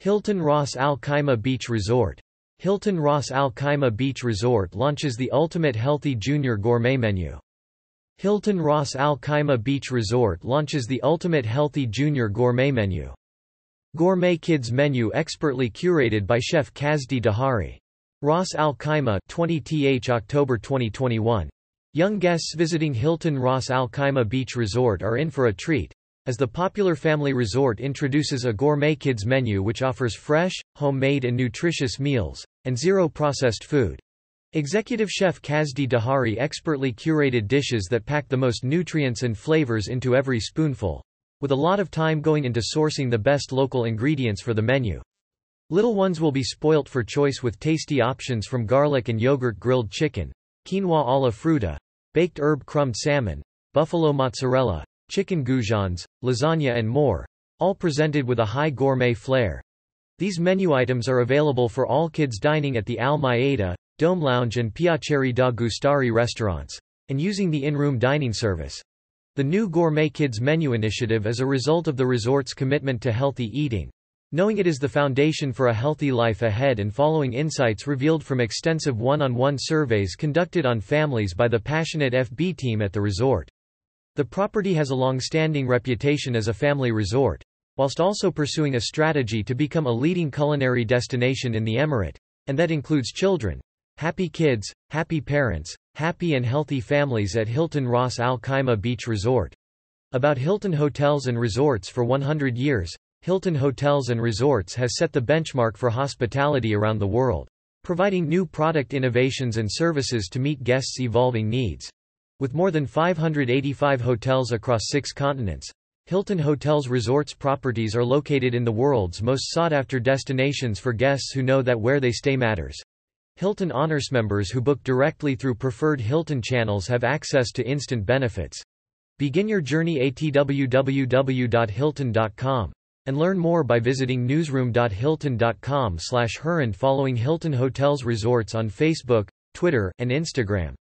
Hilton Ras Al Khaimah Beach Resort. Hilton Ras Al Khaimah Beach Resort launches the ultimate healthy junior gourmet menu. Hilton Ras Al Khaimah Beach Resort launches the ultimate healthy junior gourmet menu. Gourmet Kids menu expertly curated by chef Kazdi Dahari. Ras Al Khaimah 20th October 2021. Young guests visiting Hilton Ras Al Khaimah Beach Resort are in for a treat, as the popular family resort introduces a gourmet kids menu which offers fresh, homemade and nutritious meals, and zero processed food. Executive chef Kazdi Dahari expertly curated dishes that pack the most nutrients and flavors into every spoonful, with a lot of time going into sourcing the best local ingredients for the menu. Little ones will be spoilt for choice with tasty options from garlic and yogurt grilled chicken, quinoa alla frutta, baked herb crumbed salmon, buffalo mozzarella, chicken goujons, lasagna and more, all presented with a high gourmet flair. These menu items are available for all kids dining at the Al Maeda, Dome Lounge and Piacere da Gustare restaurants, and using the in-room dining service. The new Gourmet Kids menu initiative is a result of the resort's commitment to healthy eating. Knowing it is the foundation for a healthy life ahead and following insights revealed from extensive one-on-one -on -one surveys conducted on families by the passionate FB team at the resort. The property has a long-standing reputation as a family resort, whilst also pursuing a strategy to become a leading culinary destination in the emirate, and that includes children. Happy kids, happy parents, happy and healthy families at Hilton Ras Al Khaimah Beach Resort. About Hilton Hotels and Resorts for 100 years, Hilton Hotels and Resorts has set the benchmark for hospitality around the world, providing new product innovations and services to meet guests' evolving needs. With more than 585 hotels across six continents, Hilton Hotels Resorts properties are located in the world's most sought-after destinations for guests who know that where they stay matters. Hilton Honors members who book directly through preferred Hilton channels have access to instant benefits. Begin your journey at www.hilton.com and learn more by visiting newsroom.hilton.com slash following Hilton Hotels Resorts on Facebook, Twitter, and Instagram.